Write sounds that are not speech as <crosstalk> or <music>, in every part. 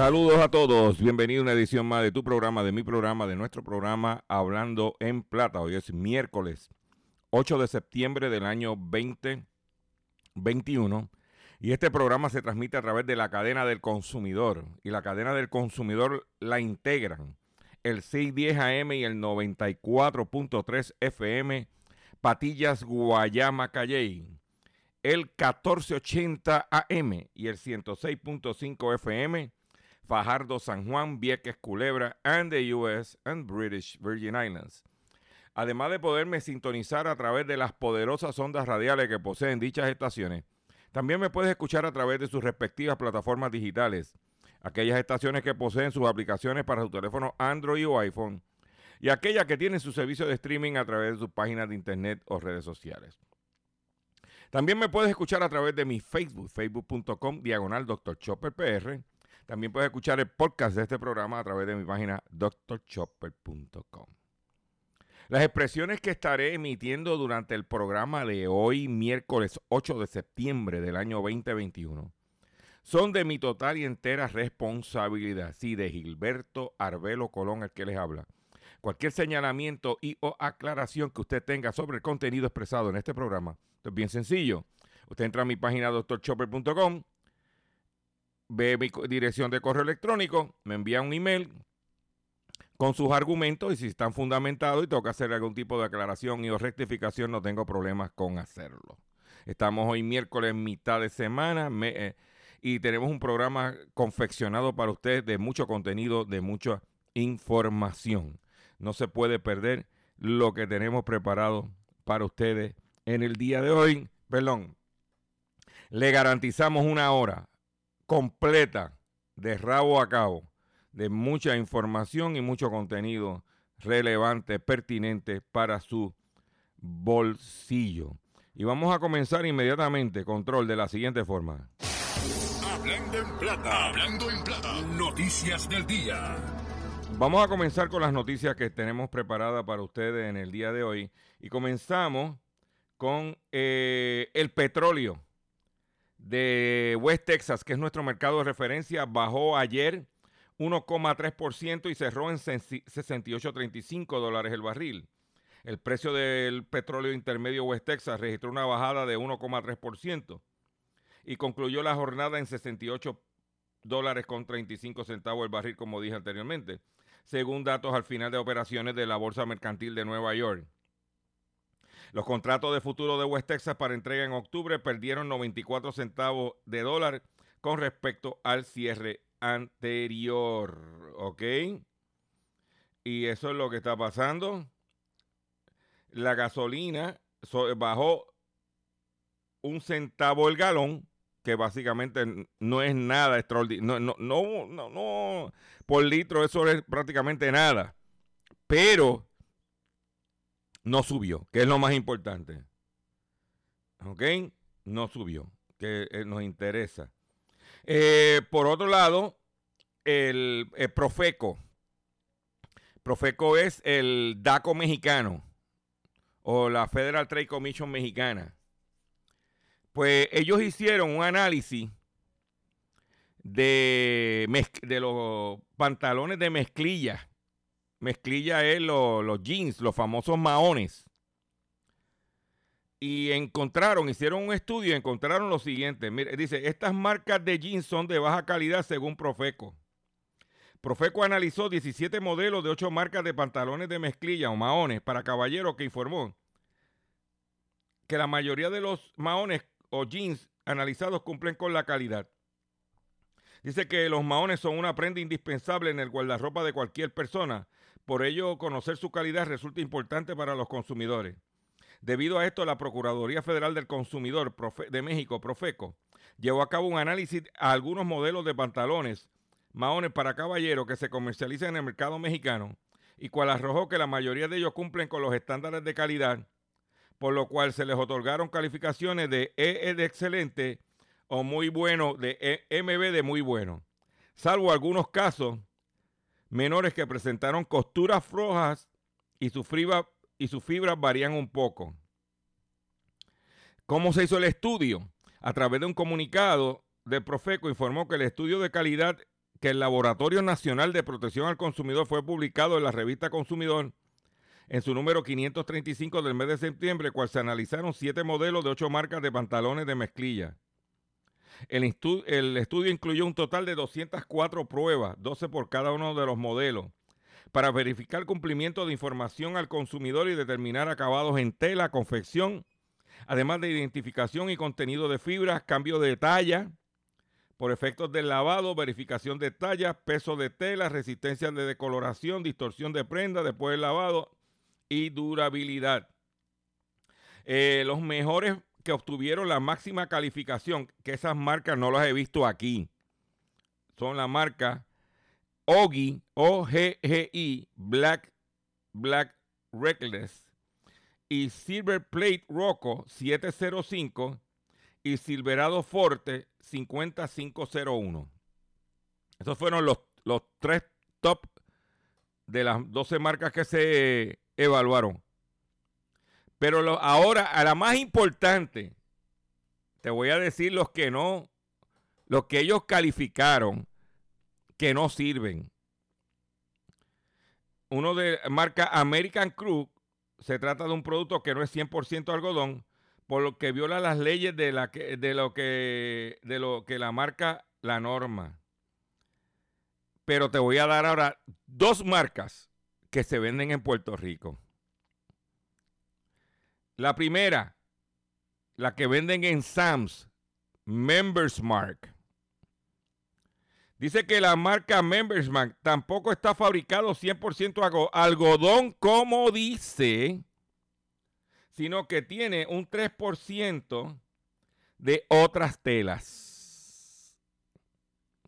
Saludos a todos, bienvenido a una edición más de tu programa, de mi programa, de nuestro programa Hablando en Plata. Hoy es miércoles 8 de septiembre del año 2021 y este programa se transmite a través de la cadena del consumidor y la cadena del consumidor la integran el 610 AM y el 94.3 FM Patillas Guayama Calley el 1480 AM y el 106.5 FM Fajardo, San Juan, Vieques, Culebra, and the U.S. and British Virgin Islands. Además de poderme sintonizar a través de las poderosas ondas radiales que poseen dichas estaciones, también me puedes escuchar a través de sus respectivas plataformas digitales, aquellas estaciones que poseen sus aplicaciones para su teléfono Android o iPhone, y aquellas que tienen su servicio de streaming a través de sus páginas de internet o redes sociales. También me puedes escuchar a través de mi Facebook, facebook.com, diagonal Dr. Chopper PR. También puedes escuchar el podcast de este programa a través de mi página drchopper.com. Las expresiones que estaré emitiendo durante el programa de hoy, miércoles 8 de septiembre del año 2021, son de mi total y entera responsabilidad. Sí, de Gilberto Arbelo Colón, el que les habla. Cualquier señalamiento y o aclaración que usted tenga sobre el contenido expresado en este programa, es bien sencillo. Usted entra a mi página drchopper.com, ve mi dirección de correo electrónico, me envía un email con sus argumentos y si están fundamentados y que hacer algún tipo de aclaración y o rectificación, no tengo problemas con hacerlo. Estamos hoy miércoles, mitad de semana, eh, y tenemos un programa confeccionado para ustedes de mucho contenido, de mucha información. No se puede perder lo que tenemos preparado para ustedes en el día de hoy. Perdón, le garantizamos una hora completa de rabo a cabo de mucha información y mucho contenido relevante, pertinente para su bolsillo. Y vamos a comenzar inmediatamente, control, de la siguiente forma. Hablando en plata, hablando en plata. Noticias del día. Vamos a comenzar con las noticias que tenemos preparadas para ustedes en el día de hoy. Y comenzamos con eh, el petróleo de West Texas, que es nuestro mercado de referencia, bajó ayer 1,3% y cerró en 68.35 dólares el barril. El precio del petróleo intermedio West Texas registró una bajada de 1,3% y concluyó la jornada en 68 dólares con 35 centavos el barril, como dije anteriormente, según datos al final de operaciones de la Bolsa Mercantil de Nueva York. Los contratos de futuro de West Texas para entrega en octubre perdieron 94 centavos de dólar con respecto al cierre anterior. ¿Ok? Y eso es lo que está pasando. La gasolina so- bajó un centavo el galón, que básicamente no es nada extraordinario. No, no, no, no, no, por litro eso es prácticamente nada. Pero no subió, que es lo más importante. ¿Ok? No subió, que eh, nos interesa. Eh, por otro lado, el, Profeco. Profeco es el DACO mexicano o la Federal Trade Commission mexicana. Pues ellos hicieron un análisis de, de los pantalones de mezclilla. Mezclilla es lo- los jeans, los famosos maones. Y encontraron, hicieron un estudio y encontraron lo siguiente. Mire, dice, estas marcas de jeans son de baja calidad según Profeco. Profeco analizó 17 modelos de 8 marcas de pantalones de mezclilla o maones para caballeros que informó que la mayoría de los maones o jeans analizados cumplen con la calidad. Dice que los maones son una prenda indispensable en el guardarropa de cualquier persona. Por ello, conocer su calidad resulta importante para los consumidores. Debido a esto, la Procuraduría Federal del Consumidor de México, Profeco, llevó a cabo un análisis a algunos modelos de pantalones maones para caballeros que se comercializan en el mercado mexicano y cual arrojó que la mayoría de ellos cumplen con los estándares de calidad, por lo cual se les otorgaron calificaciones de EE de excelente o muy bueno, de E- MB de muy bueno, salvo algunos casos menores que presentaron costuras flojas y su fibra- sus fibras varían un poco. ¿Cómo se hizo el estudio? A través de un comunicado de Profeco informó que el estudio de calidad que el Laboratorio Nacional de Protección al Consumidor fue publicado en la revista Consumidor en su número 535 del mes de septiembre, cual se analizaron siete modelos de ocho marcas de pantalones de mezclilla. El, estu- el estudio incluyó un total de 204 pruebas, 12 por cada uno de los modelos, para verificar cumplimiento de información al consumidor y determinar acabados en tela, confección, además de identificación y contenido de fibras, cambio de talla, por efectos del lavado, verificación de talla, peso de tela, resistencia de decoloración, distorsión de prenda después del lavado y durabilidad. Eh, los mejores que obtuvieron la máxima calificación, que esas marcas no las he visto aquí, son la marca OGI, O-G-G-I, Black, Black Reckless, y Silver Plate Rocco 705 y Silverado Forte 5501. Esos fueron los, los tres top de las 12 marcas que se evaluaron. Pero lo- ahora, a la más importante, te voy a decir los que no, los que ellos calificaron que no sirven. Uno de marca American Crew, se trata de un producto que no es 100% algodón, por lo que viola las leyes de, la que, de, lo que, de lo que la marca la norma. Pero te voy a dar ahora dos marcas que se venden en Puerto Rico. La primera, la que venden en Sam's, Members Mark. Dice que la marca Members Mark tampoco está fabricado 100% algo- algodón como dice, sino que tiene un 3% de otras telas.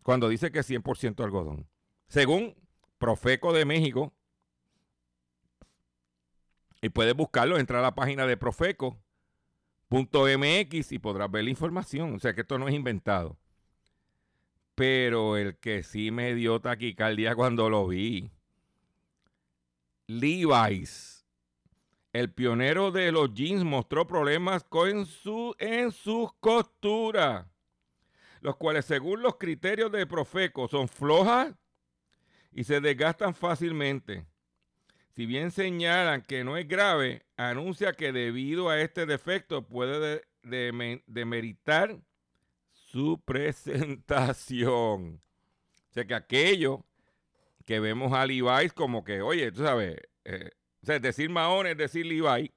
Cuando dice que es 100% algodón. Según Profeco de México, y puedes buscarlo, entra a la página de profeco.mx y podrás ver la información. O sea que esto no es inventado. Pero el que sí me dio taquicardia <laughs> cuando lo vi. Levi's, el pionero de los jeans, mostró problemas con su, en sus costuras, los cuales según los criterios de Profeco son flojas y se desgastan fácilmente. Si bien señalan que no es grave, anuncia que debido a este defecto puede de- deme- demeritar su presentación. O sea que aquello que vemos a Levi's como que, oye, tú sabes, eh, o sea, decir Mahón es decir Levi,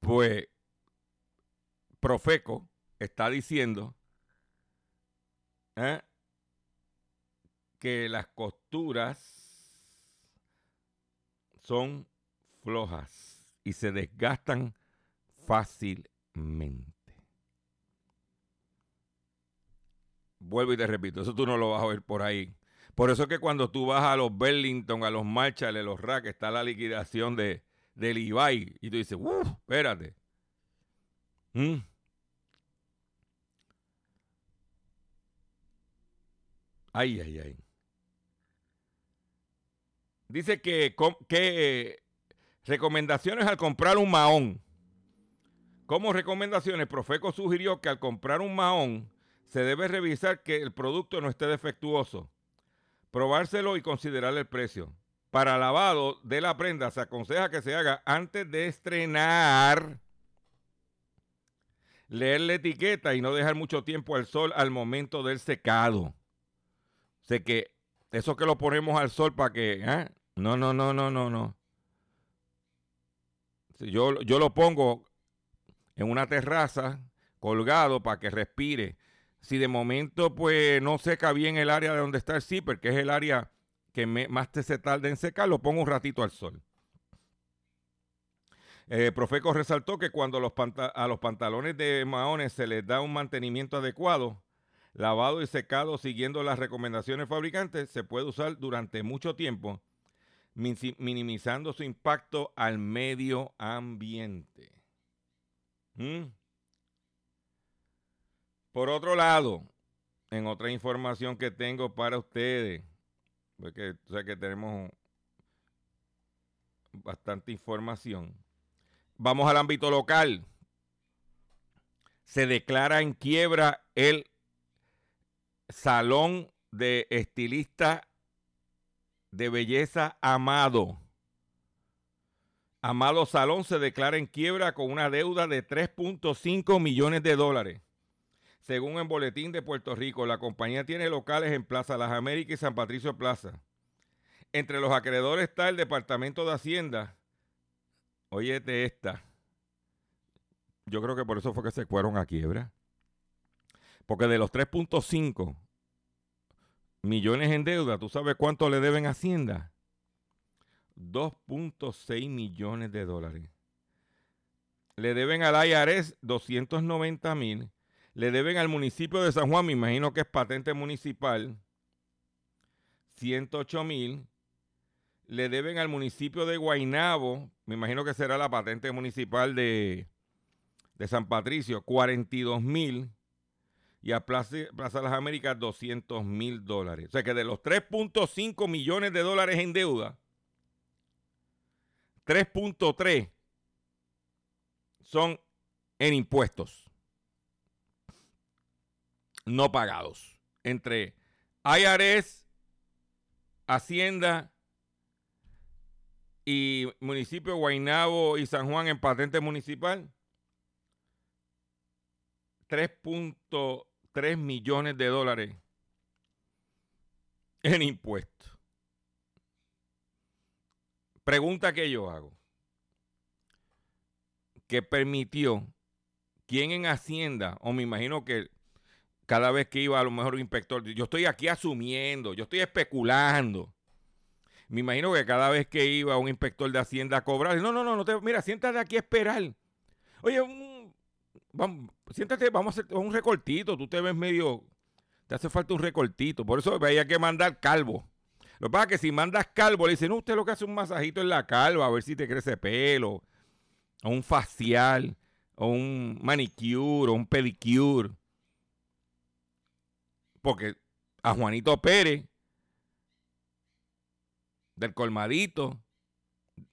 pues Profeco está diciendo ¿eh? que las costuras son flojas y se desgastan fácilmente. Vuelvo y te repito, eso tú no lo vas a ver por ahí. Por eso es que cuando tú vas a los Burlington, a los Marshall, a los Rack, está la liquidación de, del Ibai. Y tú dices, uff, espérate. ¿Mm? Ay, ay, ay. Dice que, que recomendaciones al comprar un mahón. Como recomendaciones, Profeco sugirió que al comprar un mahón se debe revisar que el producto no esté defectuoso, probárselo y considerar el precio. Para lavado de la prenda se aconseja que se haga antes de estrenar, leer la etiqueta y no dejar mucho tiempo al sol al momento del secado. Sé que eso que lo ponemos al sol para que... ¿eh? No, no, no, no, no, no. Yo, yo lo pongo en una terraza colgado para que respire. Si de momento pues no seca bien el área de donde está el zipper, que es el área que más se tarda en secar, lo pongo un ratito al sol. Eh, Profeco resaltó que cuando a los pantalones de maones se les da un mantenimiento adecuado, lavado y secado siguiendo las recomendaciones fabricantes, se puede usar durante mucho tiempo minimizando su impacto al medio ambiente. ¿Mm? Por otro lado, en otra información que tengo para ustedes, porque sé que tenemos bastante información, vamos al ámbito local. Se declara en quiebra el Salón de Estilistas de belleza Amado. Amado Salón se declara en quiebra con una deuda de 3.5 millones de dólares. Según el boletín de Puerto Rico, la compañía tiene locales en Plaza Las Américas y San Patricio Plaza. Entre los acreedores está el Departamento de Hacienda. Óyete esta. Yo creo que por eso fue que se fueron a quiebra. Porque de los 3.5 millones en deuda. ¿Tú sabes cuánto le deben a Hacienda? 2.6 millones de dólares. Le deben al IRS 290 mil. Le deben al municipio de San Juan, me imagino que es patente municipal, 108 mil. Le deben al municipio de Guainabo, me imagino que será la patente municipal de, de San Patricio, 42 mil y a Plaza, Plaza Las Américas 200 mil dólares. O sea que de los 3.5 millones de dólares en deuda, 3.3 son en impuestos no pagados. Entre IRS, Hacienda y municipio de Guaynabo y San Juan en patente municipal, 3.3 3 millones de dólares en impuestos. Pregunta que yo hago. ¿Qué permitió? ¿Quién en Hacienda? O me imagino que cada vez que iba a lo mejor un inspector, yo estoy aquí asumiendo, yo estoy especulando. Me imagino que cada vez que iba un inspector de Hacienda a cobrar, no, no, no, no te, mira, siéntate aquí a esperar. Oye, un, vamos, siéntate, vamos a hacer un recortito, tú te ves medio, te hace falta un recortito, por eso había que mandar calvo. Lo que pasa es que si mandas calvo, le dicen, usted lo que hace un masajito en la calva, a ver si te crece pelo, o un facial, o un manicure, o un pedicure. Porque a Juanito Pérez, del colmadito,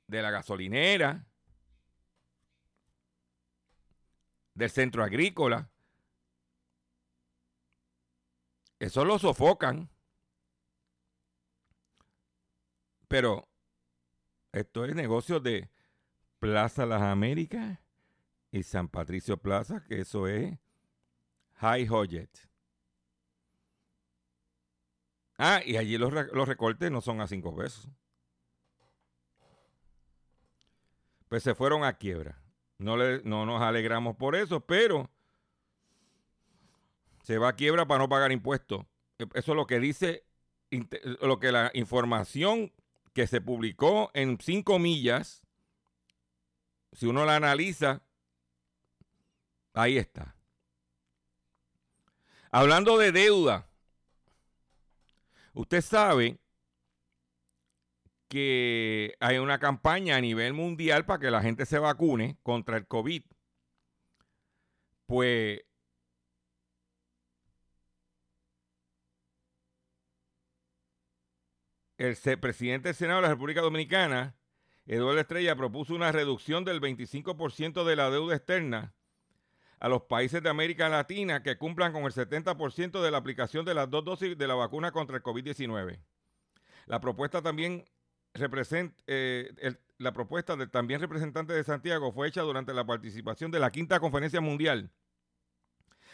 de la gasolinera, del centro agrícola. Eso lo sofocan. Pero esto es negocio de Plaza Las Américas y San Patricio Plaza, que eso es High Hoyet. Ah, y allí los, los recortes no son a cinco pesos. Pues se fueron a quiebra. No, le, no nos alegramos por eso, pero se va a quiebra para no pagar impuestos. Eso es lo que dice, lo que la información que se publicó en cinco millas, si uno la analiza, ahí está. Hablando de deuda, usted sabe que hay una campaña a nivel mundial para que la gente se vacune contra el COVID. Pues el presidente del Senado de la República Dominicana, Eduardo Estrella, propuso una reducción del 25% de la deuda externa a los países de América Latina que cumplan con el 70% de la aplicación de las dos dosis de la vacuna contra el COVID-19. La propuesta también eh, la propuesta del también representante de Santiago fue hecha durante la participación de la quinta conferencia mundial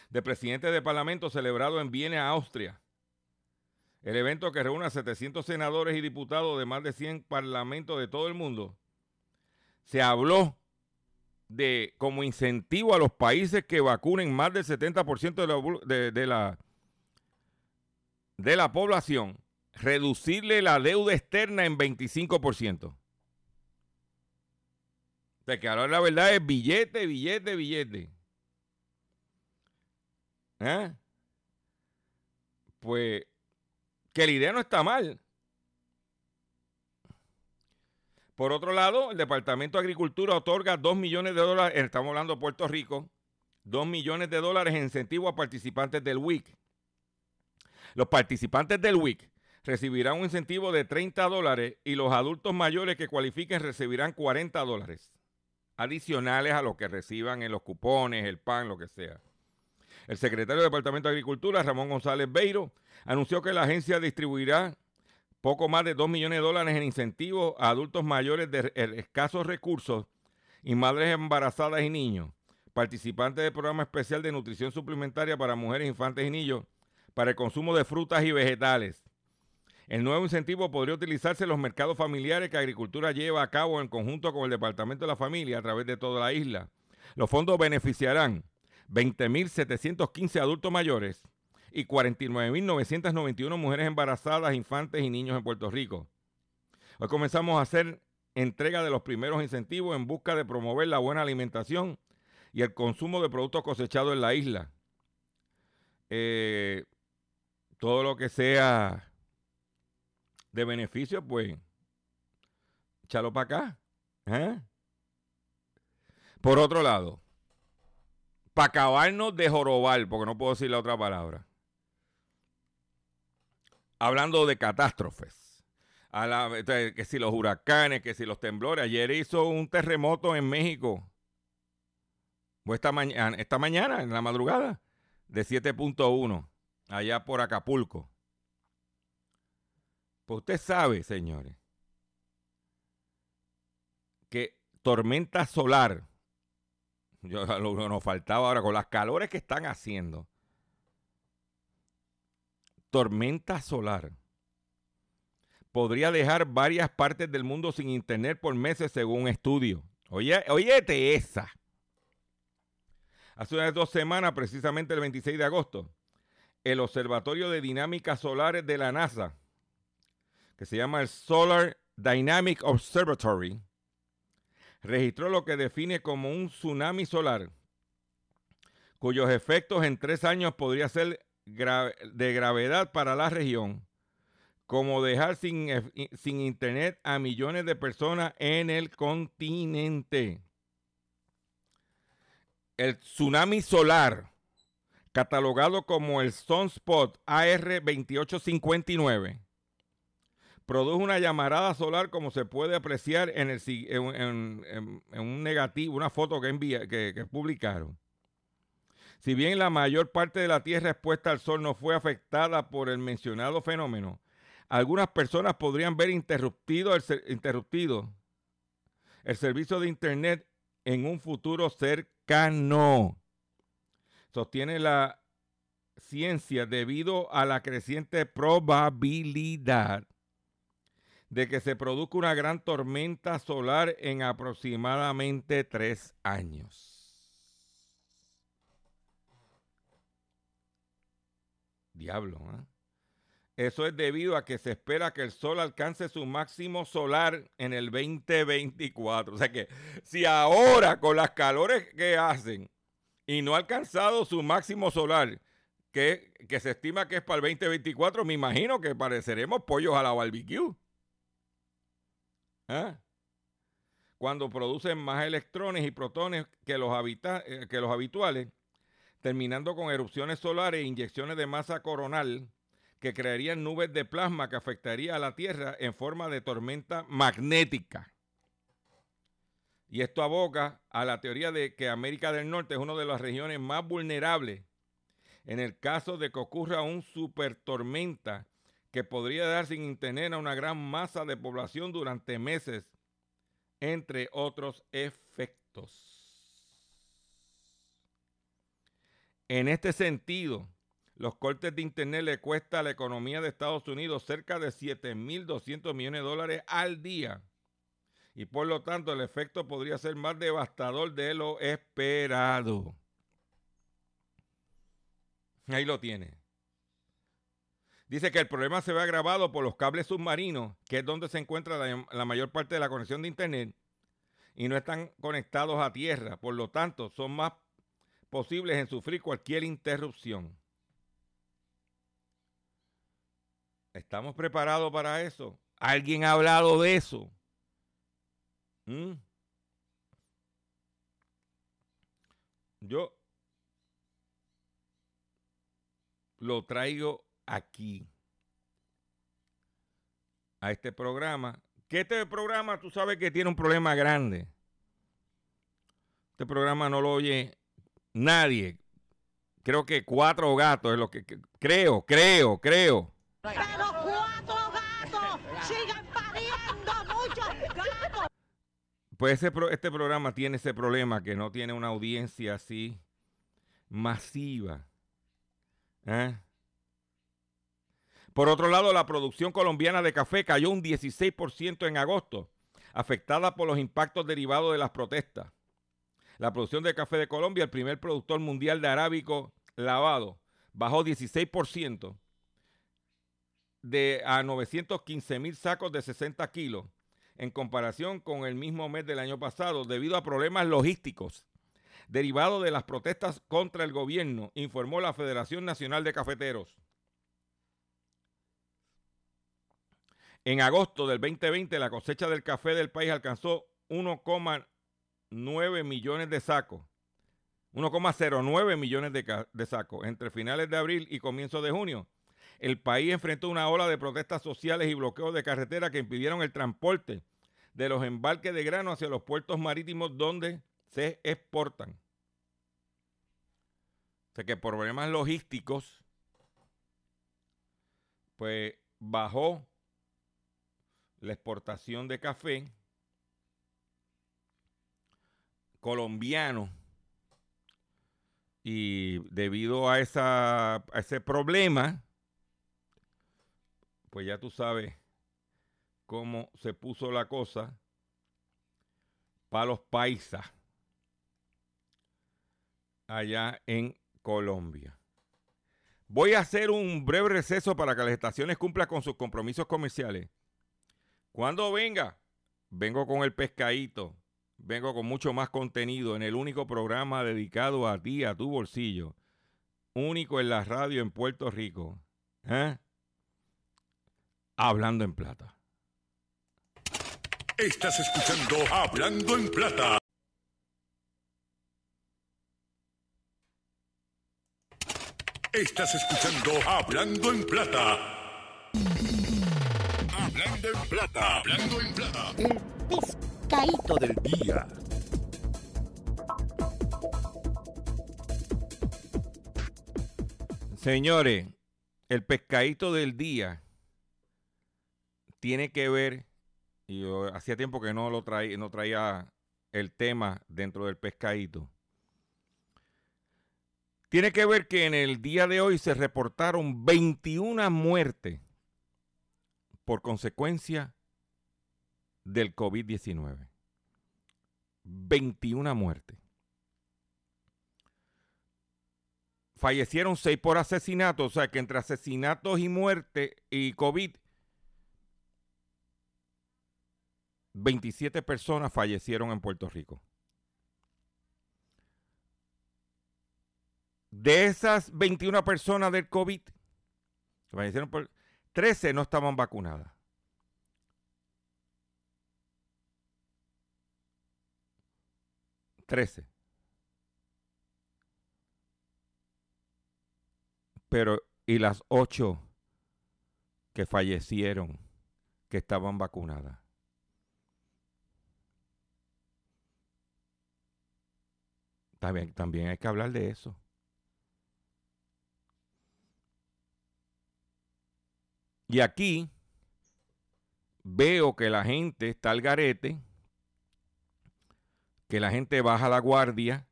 de presidentes de parlamento celebrado en Viena, Austria. El evento que reúne a 700 senadores y diputados de más de 100 parlamentos de todo el mundo. Se habló de como incentivo a los países que vacunen más del 70% de la, bu- de, de la, de la población, reducirle la deuda externa en 25%. O sea, que ahora la verdad es billete, billete, billete. ¿Eh? Pues que la idea no está mal. Por otro lado, el Departamento de Agricultura otorga 2 millones de dólares, estamos hablando de Puerto Rico, 2 millones de dólares en incentivo a participantes del WIC. Los participantes del WIC recibirán un incentivo de 30 dólares y los adultos mayores que cualifiquen recibirán 40 dólares adicionales a lo que reciban en los cupones, el pan, lo que sea. El secretario del Departamento de Agricultura, Ramón González Beiro, anunció que la agencia distribuirá poco más de 2 millones de dólares en incentivos a adultos mayores de escasos recursos y madres embarazadas y niños, participantes del programa especial de nutrición suplementaria para mujeres, infantes y niños, para el consumo de frutas y vegetales. El nuevo incentivo podría utilizarse en los mercados familiares que Agricultura lleva a cabo en conjunto con el Departamento de la Familia a través de toda la isla. Los fondos beneficiarán 20.715 adultos mayores y 49.991 mujeres embarazadas, infantes y niños en Puerto Rico. Hoy comenzamos a hacer entrega de los primeros incentivos en busca de promover la buena alimentación y el consumo de productos cosechados en la isla. Eh, todo lo que sea de beneficio, pues, échalo para acá. ¿eh? Por otro lado, para acabarnos de jorobar, porque no puedo decir la otra palabra. Hablando de catástrofes. A la- este, que si los huracanes, que si los temblores. Ayer hizo un terremoto en México. O esta, mañana, esta mañana, en la madrugada, de 7.1, allá por Acapulco. Pues usted sabe, señores, que tormenta solar, yo, <laughs> lo que nos faltaba ahora con las calores que están haciendo, tormenta solar podría dejar varias partes del mundo sin internet por meses según un estudio. Oye, óyete esa. Hace unas dos semanas, precisamente el 26 de agosto, el Observatorio de Dinámicas Solares de la NASA, que se llama el Solar Dynamic Observatory, registró lo que define como un tsunami solar, cuyos efectos en tres años podría ser de gravedad para la región, como dejar sin, sin internet a millones de personas en el continente. El tsunami solar, catalogado como el Sunspot AR2859, produjo una llamarada solar como se puede apreciar en, un negativo, una foto que, publicaron. Si bien la mayor parte de la Tierra expuesta al Sol no fue afectada por el mencionado fenómeno, algunas personas podrían ver interrumpido el servicio de Internet en un futuro cercano. Sostiene la ciencia debido a la creciente probabilidad de que se produzca una gran tormenta solar en aproximadamente tres años. Diablo, ¿eh? Eso es debido a que se espera que el sol alcance su máximo solar en el 2024. O sea que si ahora con las calores que hacen y no ha alcanzado su máximo solar, que, que se estima que es para el 2024, me imagino que pareceremos pollos a la barbecue. ¿Ah? Cuando producen más electrones y protones que los, eh, que los habituales, terminando con erupciones solares e inyecciones de masa coronal que crearían nubes de plasma que afectaría a la Tierra en forma de tormenta magnética. Y esto aboca a la teoría de que América del Norte es una de las regiones más vulnerables en el caso de que ocurra un super tormenta que podría dar sin internet a una gran masa de población durante meses, entre otros efectos. En este sentido, los cortes de Internet le cuesta a la economía de Estados Unidos cerca de 7.200 millones de dólares al día. Y por lo tanto el efecto podría ser más devastador de lo esperado. Ahí lo tiene. Dice que el problema se ve agravado por los cables submarinos, que es donde se encuentra la, mayor parte de la conexión de Internet, y no están conectados a tierra. Por lo tanto, son más posibles en sufrir cualquier interrupción. ¿Estamos preparados para eso? ¿Alguien ha hablado de eso? ¿Mm? Yo lo traigo aquí, a este programa. Que este programa, tú sabes que tiene un problema grande. Este programa no lo oye nadie. Creo que cuatro gatos es lo que, que creo, creo, creo. Pero cuatro gatos siguen pariendo muchos gatos. Pues ese pro- este programa tiene ese problema que no tiene una audiencia así masiva. ¿Eh? Por otro lado, la producción colombiana de café cayó un 16% en agosto, afectada por los impactos derivados de las protestas. La producción de café de Colombia, el primer productor mundial de arábico lavado, bajó 16% de a 915 mil sacos de 60 kilos en comparación con el mismo mes del año pasado debido a problemas logísticos derivados de las protestas contra el gobierno, informó la Federación Nacional de Cafeteros. En agosto del 2020 la cosecha del café del país alcanzó 1,9 millones de sacos. 1,09 millones de, sacos entre finales de abril y comienzos de junio. El país enfrentó una ola de protestas sociales y bloqueos de carretera que impidieron el transporte de los embarques de grano hacia los puertos marítimos donde se exportan. O sea que por problemas logísticos, pues bajó la exportación de café colombiano y debido a, ese problema, pues ya tú sabes cómo se puso la cosa para los paisas allá en Colombia. Voy a hacer un breve receso para que las estaciones cumplan con sus compromisos comerciales. Cuando venga, vengo con el pescadito, vengo con mucho más contenido en el único programa dedicado a ti, a tu bolsillo, único en la radio en Puerto Rico. ¿eh? Hablando en plata. Estás escuchando Hablando en Plata. Estás escuchando Hablando en Plata. Hablando en Plata. Hablando en Plata. El pescadito del día. Señores, el pescadito del día tiene que ver, y yo hacía tiempo que no lo traía, no traía el tema dentro del pescadito. Tiene que ver que en el día de hoy se reportaron 21 muertes por consecuencia del COVID-19. 21 muertes. fallecieron seis por asesinato, o sea que entre asesinatos y muerte y COVID, 27 personas fallecieron en Puerto Rico. De esas 21 personas del COVID, fallecieron por 13 no estaban vacunadas. Trece. Pero, ¿y las ocho que fallecieron que estaban vacunadas? También, también hay que hablar de eso. Y aquí veo que la gente está al garete, que la gente baja la guardia,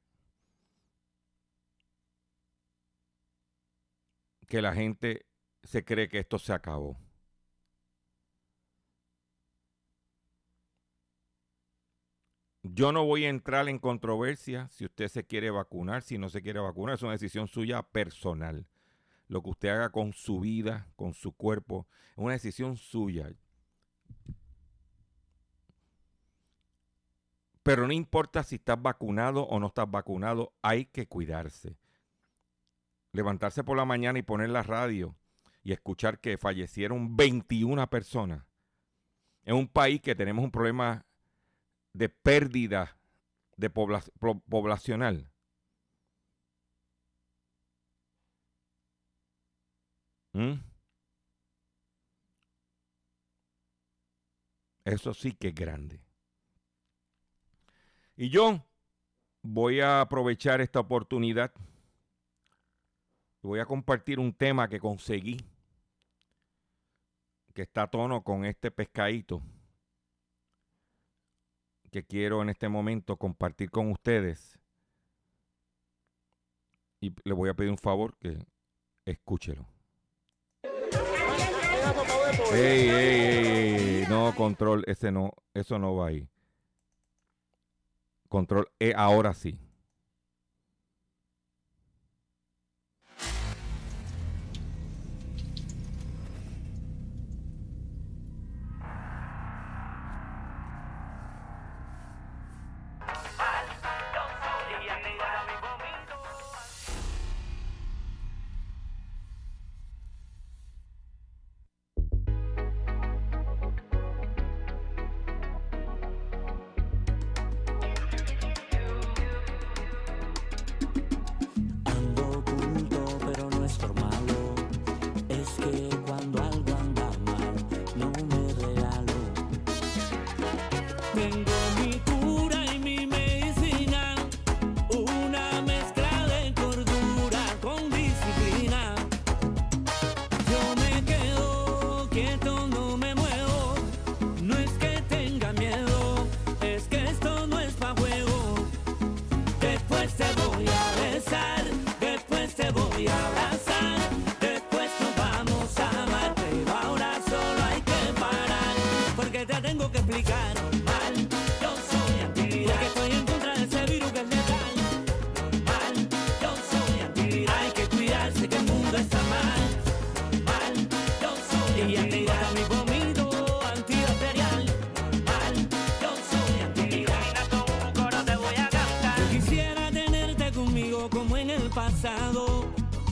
que la gente se cree que esto se acabó. Yo no voy a entrar en controversia si usted se quiere vacunar, si no se quiere vacunar, es una decisión suya personal. Lo que usted haga con su vida, con su cuerpo, es una decisión suya. Pero no importa si estás vacunado o no estás vacunado, hay que cuidarse. Levantarse por la mañana y poner la radio y escuchar que fallecieron 21 personas en un país que tenemos un problema de pérdida de pobla- po- poblacional. ¿Mm? Eso sí que es grande. Y yo voy a aprovechar esta oportunidad. Voy a compartir un tema que conseguí, que está a tono con este pescadito que quiero en este momento compartir con ustedes. Y le voy a pedir un favor que escúchelo. Ey, ey, ey, ey, no, control, ese no, eso no va ahí. Control, eh, ahora sí.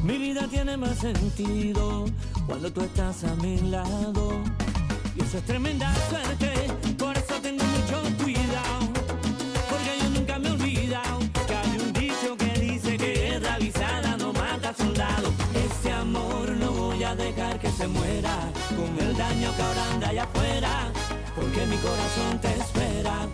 Mi vida tiene más sentido cuando tú estás a mi lado. Y eso es tremenda suerte, por eso tengo mucho cuidado. Porque yo nunca me he olvidado que hay un dicho que dice que guerra avisada no mata soldado. Este amor no voy a dejar que se muera con el daño que ahora anda allá afuera. Porque mi corazón te espera.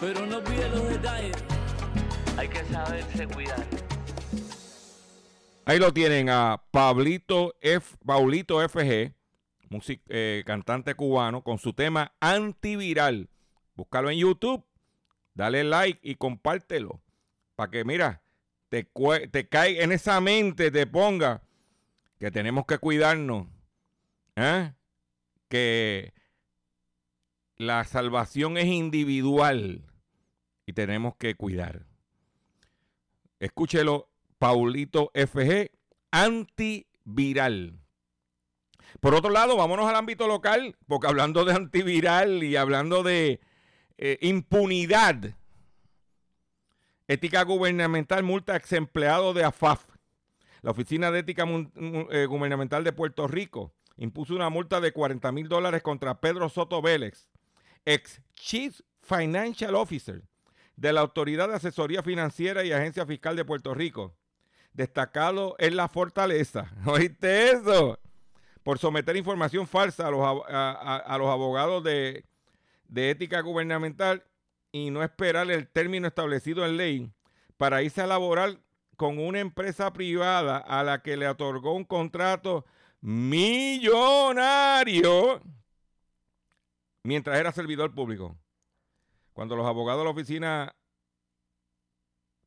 Pero no olvide los detalles. Hay que saberse cuidar. Ahí lo tienen a Pablito F, Paulito FG, music- eh, cantante cubano, con su tema antiviral. Búscalo en YouTube, dale like y compártelo. Para que, mira, te, te caiga en esa mente, te ponga que tenemos que cuidarnos. ¿eh? Que la salvación es individual y tenemos que cuidar. Escúchelo, Paulito FG, antiviral. Por otro lado, vámonos al ámbito local, porque hablando de antiviral y hablando de eh, impunidad, ética gubernamental multa ex empleado de AFAF. La Oficina de Ética eh, Gubernamental de Puerto Rico impuso una multa de 40 mil dólares contra Pedro Soto Vélez, ex Chief Financial Officer de la Autoridad de Asesoría Financiera y Agencia Fiscal de Puerto Rico, destacado en la fortaleza. <laughs> ¿Oíste eso? Por someter información falsa a los, a los abogados de, de ética gubernamental y no esperar el término establecido en ley para irse a laborar con una empresa privada a la que le otorgó un contrato millonario mientras era servidor público. Cuando los abogados de la oficina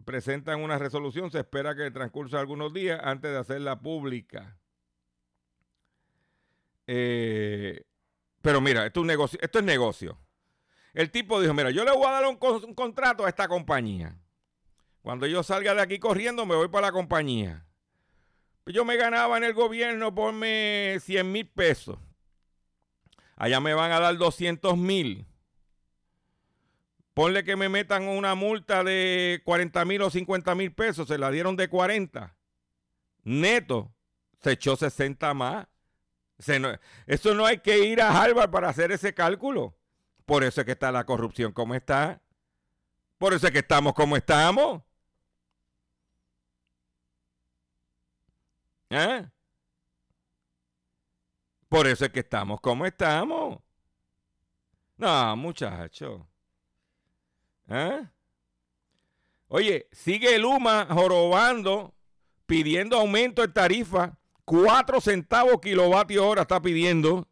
presentan una resolución, se espera que transcursa algunos días antes de hacerla pública. Eh, pero mira, esto es, un negocio. El tipo dijo, mira, yo le voy a dar un, con- un contrato a esta compañía. Cuando yo salga de aquí corriendo, me voy para la compañía. Yo me ganaba en el gobierno por 100 mil pesos. Allá me van a dar 200 mil. Ponle que me metan una multa de 40 mil o 50 mil pesos. Se la dieron de 40. Neto. Se echó 60 más. No- eso no hay que ir a Harvard para hacer ese cálculo. Por eso es que está la corrupción como está. Por eso es que estamos como estamos. ¿Eh? Por eso es que estamos como estamos. No, muchacho. ¿Eh? Oye, sigue Luma jorobando, pidiendo aumento en tarifa. Cuatro centavos kilovatio hora está pidiendo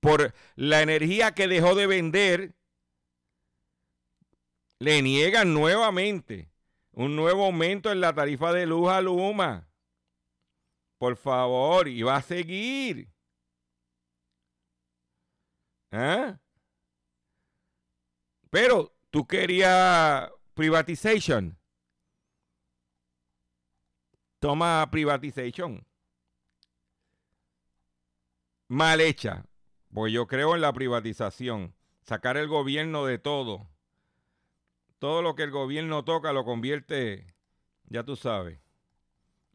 por la energía que dejó de vender. Le niegan nuevamente un nuevo aumento en la tarifa de luz a Luma. Por favor, y va a seguir. ¿Ah? Pero tú querías privatization. Toma privatization. Mal hecha. Pues yo creo en la privatización. Sacar el gobierno de todo. Todo lo que el gobierno toca lo convierte, ya tú sabes.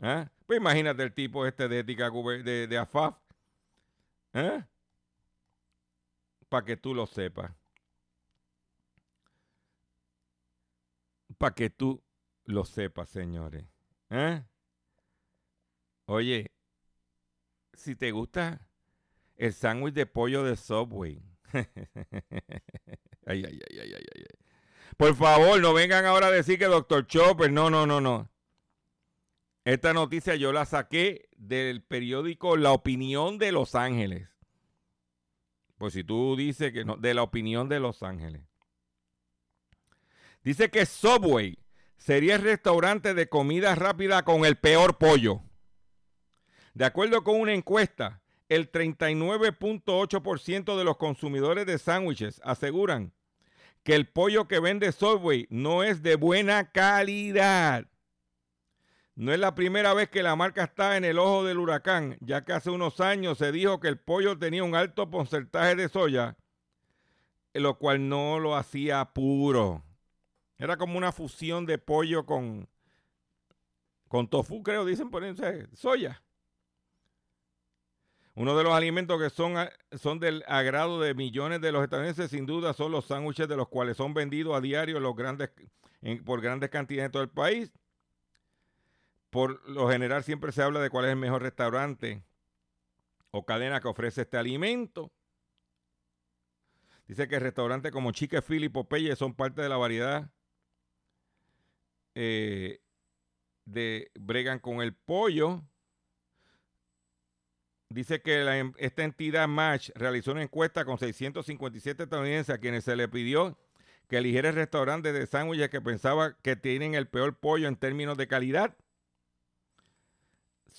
¿Ah? Pues imagínate el tipo este de ética de, de AFAF. ¿Eh? Para que tú lo sepas. Para que tú lo sepas, señores. ¿Eh? Oye, si te gusta el sándwich de pollo de Subway. <laughs> ay, ay, ay, ay, ay, ay, ay. Por favor, no vengan ahora a decir que Dr. Chopper. No, no, no, no. Esta noticia yo la saqué del periódico La Opinión de Los Ángeles. Pues si tú dices que no, de la opinión de Los Ángeles. Dice que Subway sería el restaurante de comida rápida con el peor pollo. De acuerdo con una encuesta, el 39.8% de los consumidores de sándwiches aseguran que el pollo que vende Subway no es de buena calidad. No es la primera vez que la marca está en el ojo del huracán, ya que hace unos años se dijo que el pollo tenía un alto porcentaje de soya, lo cual no lo hacía puro. Era como una fusión de pollo con, con tofu, creo, dicen ponerse soya. Uno de los alimentos que son, son del agrado de millones de los estadounidenses, sin duda, son los sándwiches de los cuales son vendidos a diario los grandes, por grandes cantidades en todo el país. Por lo general siempre se habla de cuál es el mejor restaurante o cadena que ofrece este alimento. Dice que restaurantes como Chique Phil y Popeye son parte de la variedad eh, de bregan con el pollo. Dice que la em- esta entidad Match realizó una encuesta con 657 estadounidenses a quienes se le pidió que eligiera restaurantes de sándwiches que pensaba que tienen el peor pollo en términos de calidad.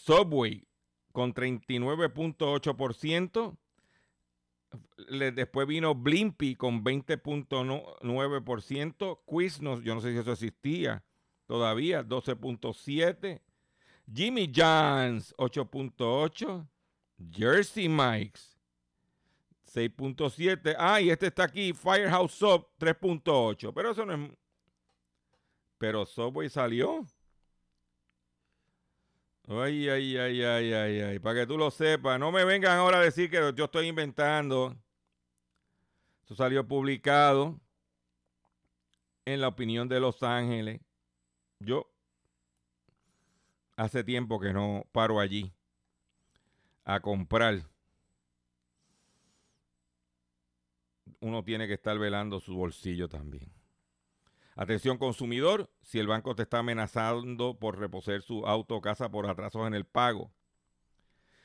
Subway con 39.8%. Le- Después vino Blimpy con 20.9%. Quiznos, yo no sé si eso existía todavía, 12.7%. Jimmy John's, 8.8%. Jersey Mike's, 6.7. Ah, y este está aquí, Firehouse Sub, 3.8. Pero eso no es... Pero Subway salió. Ay, ay, ay, ay, ay, ay. Para que tú lo sepas. No me vengan ahora a decir que yo estoy inventando. Eso salió publicado en la opinión de Los Ángeles. Yo hace tiempo que no paro allí a comprar. Uno tiene que estar velando su bolsillo también. Atención consumidor, si el banco te está amenazando por reposer su auto o casa por atrasos en el pago.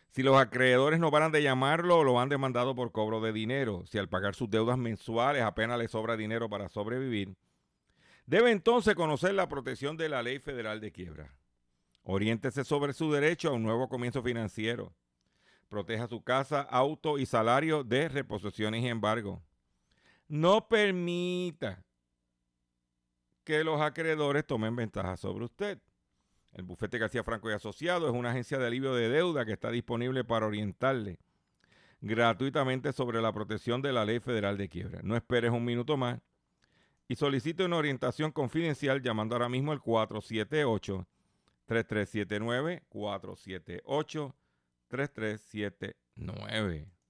Si los acreedores no paran de llamarlo o lo han demandado por cobro de dinero. Si al pagar sus deudas mensuales apenas le sobra dinero para sobrevivir. Debe entonces conocer la protección de la ley federal de quiebra. Oriéntese sobre su derecho a un nuevo comienzo financiero. Proteja su casa, auto y salario de reposiciones y embargo. No permita que los acreedores tomen ventaja sobre usted. El bufete García Franco y Asociado es una agencia de alivio de deuda que está disponible para orientarle gratuitamente sobre la protección de la ley federal de quiebra. No esperes un minuto más y solicite una orientación confidencial llamando ahora mismo al 478 3379 478 3379.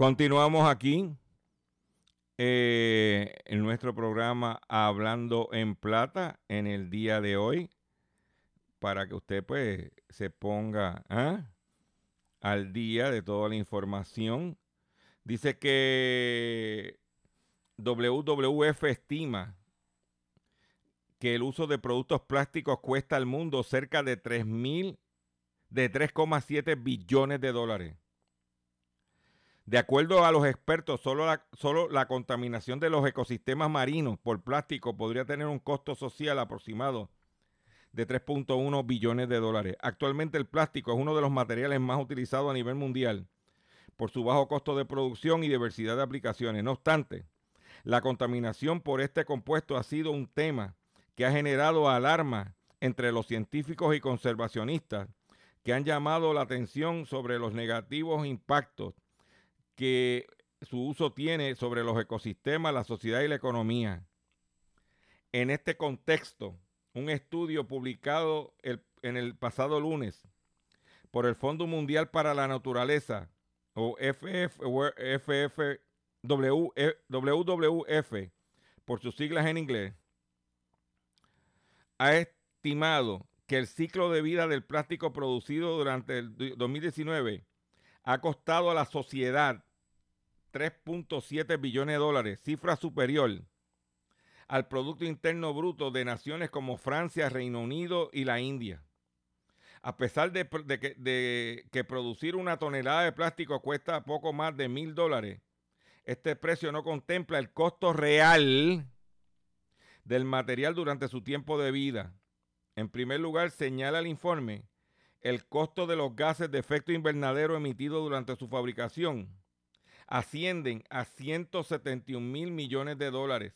Continuamos aquí eh, en nuestro programa Hablando en Plata en el día de hoy para que usted pues se ponga ¿ah? al día de toda la información. Dice que WWF estima que el uso de productos plásticos cuesta al mundo cerca de 3 mil, de 3,7 billones de dólares. De acuerdo a los expertos, solo la, solo la contaminación de los ecosistemas marinos por plástico podría tener un costo social aproximado de 3.1 billones de dólares. Actualmente el plástico es uno de los materiales más utilizados a nivel mundial por su bajo costo de producción y diversidad de aplicaciones. No obstante, la contaminación por este compuesto ha sido un tema que ha generado alarma entre los científicos y conservacionistas que han llamado la atención sobre los negativos impactos que su uso tiene sobre los ecosistemas, la sociedad y la economía. En este contexto, un estudio publicado el- en el pasado lunes por el Fondo Mundial para la Naturaleza, o FF, WWF, por sus siglas en inglés, ha estimado que el ciclo de vida del plástico producido durante el du- 2019 ha costado a la sociedad 3.7 billones de dólares, cifra superior al Producto Interno Bruto de naciones como Francia, Reino Unido y la India. A pesar de, que, que producir una tonelada de plástico cuesta poco más de mil dólares, este precio no contempla el costo real del material durante su tiempo de vida. En primer lugar, señala el informe el costo de los gases de efecto invernadero emitidos durante su fabricación ascienden a 171 mil millones de dólares.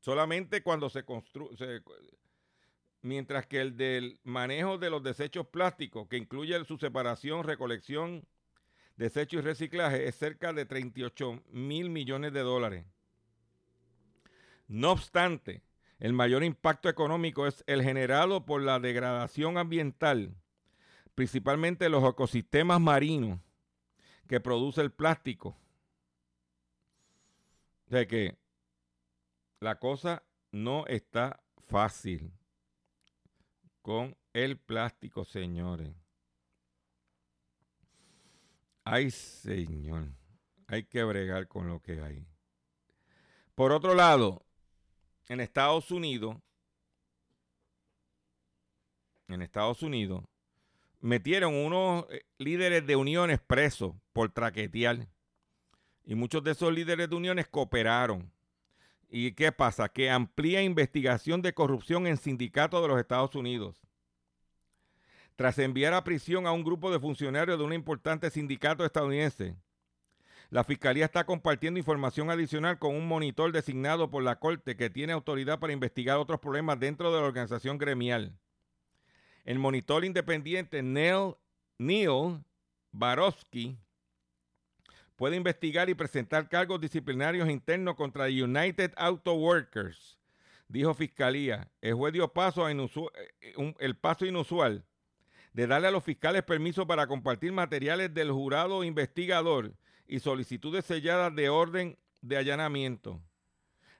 Solamente cuando se construye, mientras que el del manejo de los desechos plásticos, que incluye su separación, recolección, desecho y reciclaje, es cerca de 38 mil millones de dólares. No obstante, el mayor impacto económico es el generado por la degradación ambiental, principalmente los ecosistemas marinos que produce el plástico. O sea que la cosa no está fácil con el plástico, señores. Ay, señor, hay que bregar con lo que hay. Por otro lado, en Estados Unidos, en Estados Unidos, metieron unos eh, líderes de uniones presos por traquetear. Y muchos de esos líderes de uniones cooperaron. ¿Y qué pasa? Que amplía investigación de corrupción en sindicatos de los Estados Unidos. Tras enviar a prisión a un grupo de funcionarios de un importante sindicato estadounidense, la Fiscalía está compartiendo información adicional con un monitor designado por la Corte que tiene autoridad para investigar otros problemas dentro de la organización gremial. El monitor independiente Neil, Neil puede investigar y presentar cargos disciplinarios internos contra United Auto Workers, dijo Fiscalía. El juez dio paso eh, el paso inusual de darle a los fiscales permiso para compartir materiales del jurado investigador y solicitudes selladas de orden de allanamiento.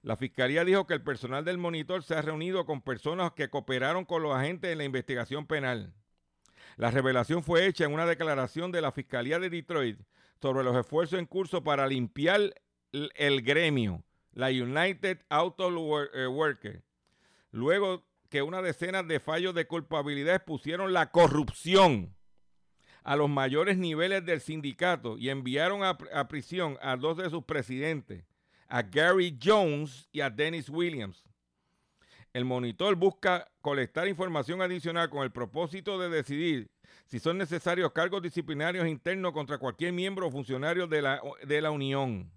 La fiscalía dijo que el personal del monitor se ha reunido con personas que cooperaron con los agentes en la investigación penal. La revelación fue hecha en una declaración de la Fiscalía de Detroit sobre los esfuerzos en curso para limpiar el, gremio, la United Auto eh, Worker, luego que una decena de fallos de culpabilidad expusieron la corrupción a los mayores niveles del sindicato y enviaron a, a prisión a dos de sus presidentes, a Gary Jones y a Dennis Williams. El monitor busca colectar información adicional con el propósito de decidir si son necesarios cargos disciplinarios internos contra cualquier miembro o funcionario de la, de la Unión.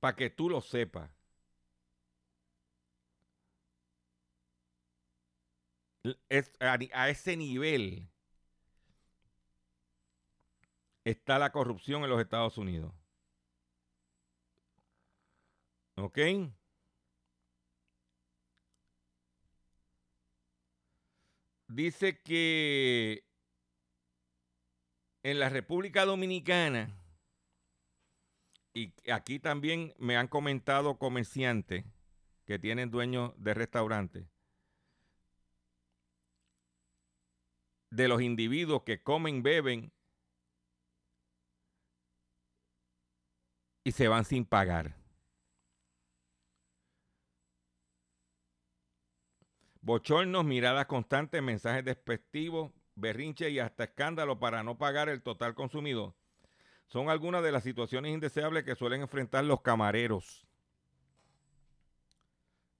Para que tú lo sepas. Es- a ese nivel está la corrupción en los Estados Unidos. ¿Ok? Dice que en la República Dominicana, y aquí también me han comentado comerciantes que tienen dueños de restaurantes, de los individuos que comen, beben y se van sin pagar. Bochornos, miradas constantes, mensajes despectivos, berrinches y hasta escándalos para no pagar el total consumido. Son algunas de las situaciones indeseables que suelen enfrentar los camareros.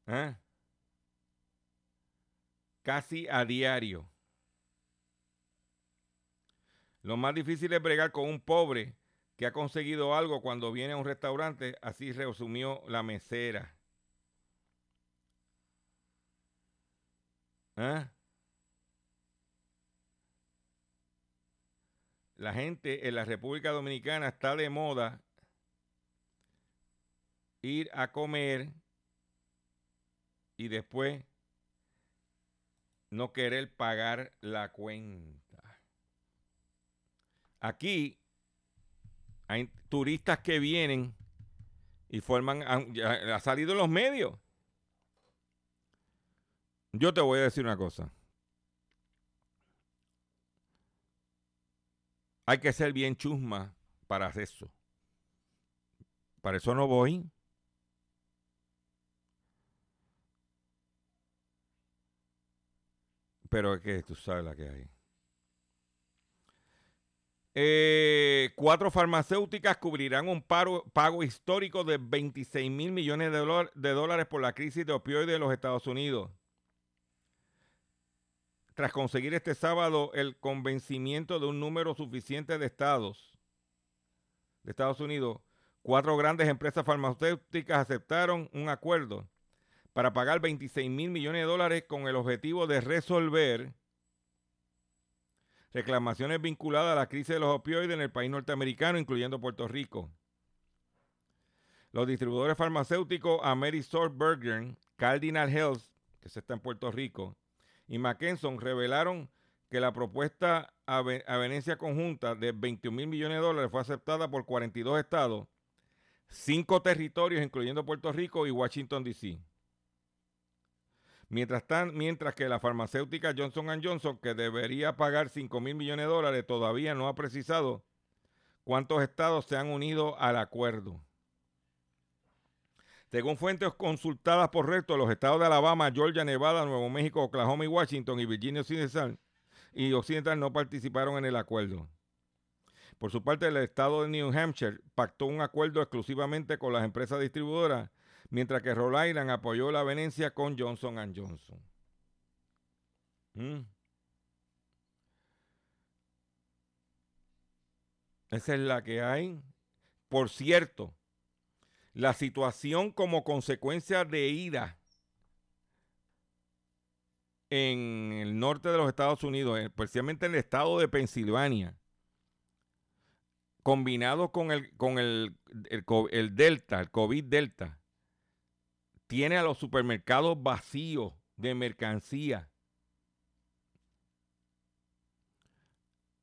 ¿Eh? Casi a diario. Lo más difícil es bregar con un pobre que ha conseguido algo cuando viene a un restaurante, así resumió la mesera. ¿Ah? La gente en la República Dominicana está de moda ir a comer y después no querer pagar la cuenta. Aquí hay turistas que vienen y forman, ya ha salido en los medios. Yo te voy a decir una cosa. Hay que ser bien chusma para hacer eso. Para eso no voy. Pero es que tú sabes la que hay. Eh, cuatro farmacéuticas cubrirán un paro- pago histórico de 26 mil millones de, de dólares por la crisis de opioides de los Estados Unidos. Tras conseguir este sábado el convencimiento de un número suficiente de estados de Estados Unidos, cuatro grandes empresas farmacéuticas aceptaron un acuerdo para pagar 26 mil millones de dólares con el objetivo de resolver reclamaciones vinculadas a la crisis de los opioides en el país norteamericano, incluyendo Puerto Rico. Los distribuidores farmacéuticos AmerisourceBergen, Cardinal Health, que se está en Puerto Rico, y McKesson revelaron que la propuesta a avenencia conjunta de 21 mil millones de dólares fue aceptada por 42 estados, cinco territorios, incluyendo Puerto Rico y Washington, D.C. Mientras, mientras que la farmacéutica Johnson Johnson, que debería pagar 5 mil millones de dólares, todavía no ha precisado cuántos estados se han unido al acuerdo. Según fuentes consultadas por resto, los estados de Alabama, Georgia, Nevada, Nuevo México, Oklahoma y Washington y Virginia Occidental, y Occidental no participaron en el acuerdo. Por su parte, el estado de New Hampshire pactó un acuerdo exclusivamente con las empresas distribuidoras mientras que Rhode apoyó la venencia con Johnson Johnson. Mm. Esa es la que hay. Por cierto, la situación como consecuencia de ira en el norte de los Estados Unidos, especialmente en el estado de Pensilvania, combinado con el, con el, el Delta, el COVID Delta, tiene a los supermercados vacíos de mercancía.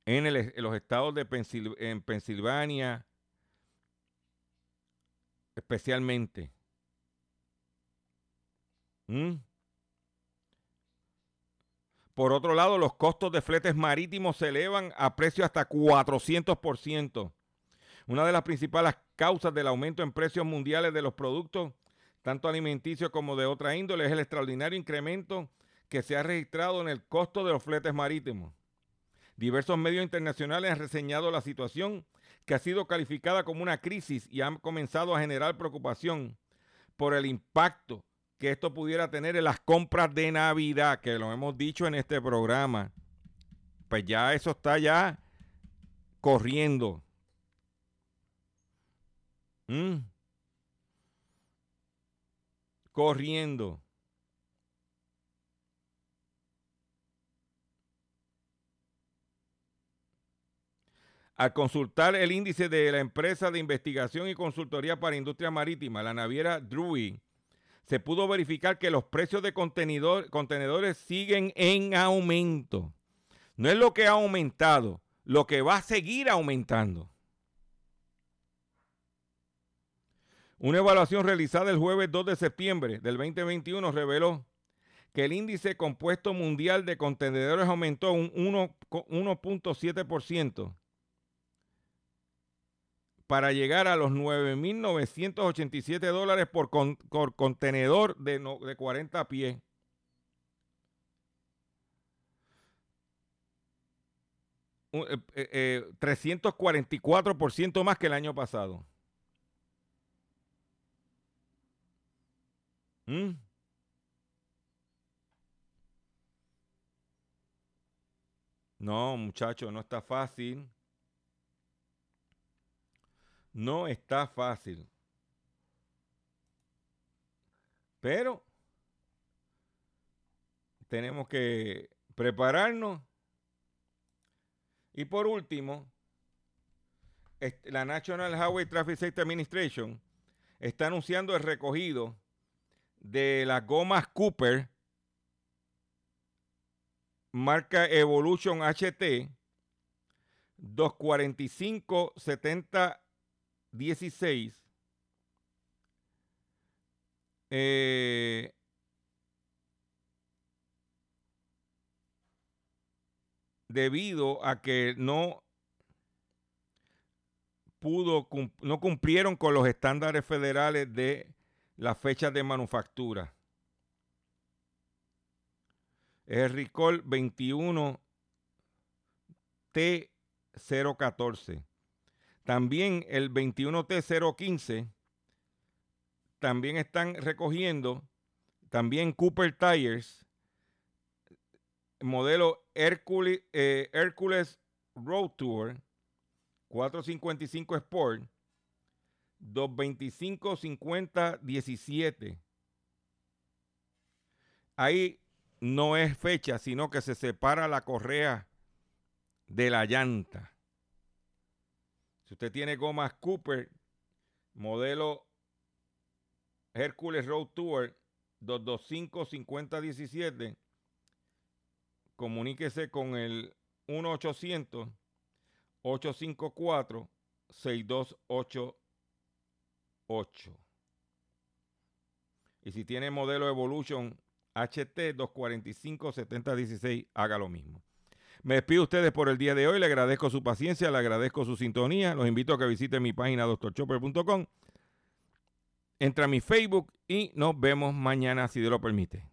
En, los estados de en Pensilvania, especialmente. ¿Mm? Por otro lado, los costos de fletes marítimos se elevan a precios hasta 400%. Una de las principales causas del aumento en precios mundiales de los productos tanto alimenticio como de otra índole, es el extraordinario incremento que se ha registrado en el costo de los fletes marítimos. Diversos medios internacionales han reseñado la situación que ha sido calificada como una crisis y han comenzado a generar preocupación por el impacto que esto pudiera tener en las compras de Navidad, que lo hemos dicho en este programa. Pues ya eso está ya corriendo. Mm. Corriendo. Al consultar el índice de la empresa de investigación y consultoría para industria marítima, la naviera Drui, se pudo verificar que los precios de contenedores siguen en aumento. No es lo que ha aumentado, lo que va a seguir aumentando. Una evaluación realizada el jueves 2 de septiembre del 2021 reveló que el índice compuesto mundial de contenedores aumentó un 1.7% para llegar a los 9.987 dólares por, contenedor de, de 40 pies. Uh, 344% eh, eh, más que el año pasado. ¿Mm? No, muchachos, no está fácil. No está fácil. Pero tenemos que prepararnos. Y por último, la National Highway Traffic Safety Administration está anunciando el recogido de las gomas Cooper, marca Evolution HT, 245 70 16. debido a que no pudo no cumplieron con los estándares federales de la fecha de manufactura. Es el Ricol 21 T014. También el 21 T015 también están recogiendo también Cooper Tires modelo Hercules, eh, Road Tour 455 Sport 225 50 17. Ahí no es fecha, sino que se separa la correa de la llanta. Si usted tiene gomas Cooper, modelo Hércules Road Tour 225-5017. Comuníquese con el 1-800-854-6288. Y si tiene modelo Evolution HT 245-7016, haga lo mismo. Me despido de ustedes por el día de hoy. Le agradezco su paciencia, le agradezco su sintonía. Los invito a que visiten mi página doctorchopper.com. Entra a mi Facebook y nos vemos mañana si Dios lo permite.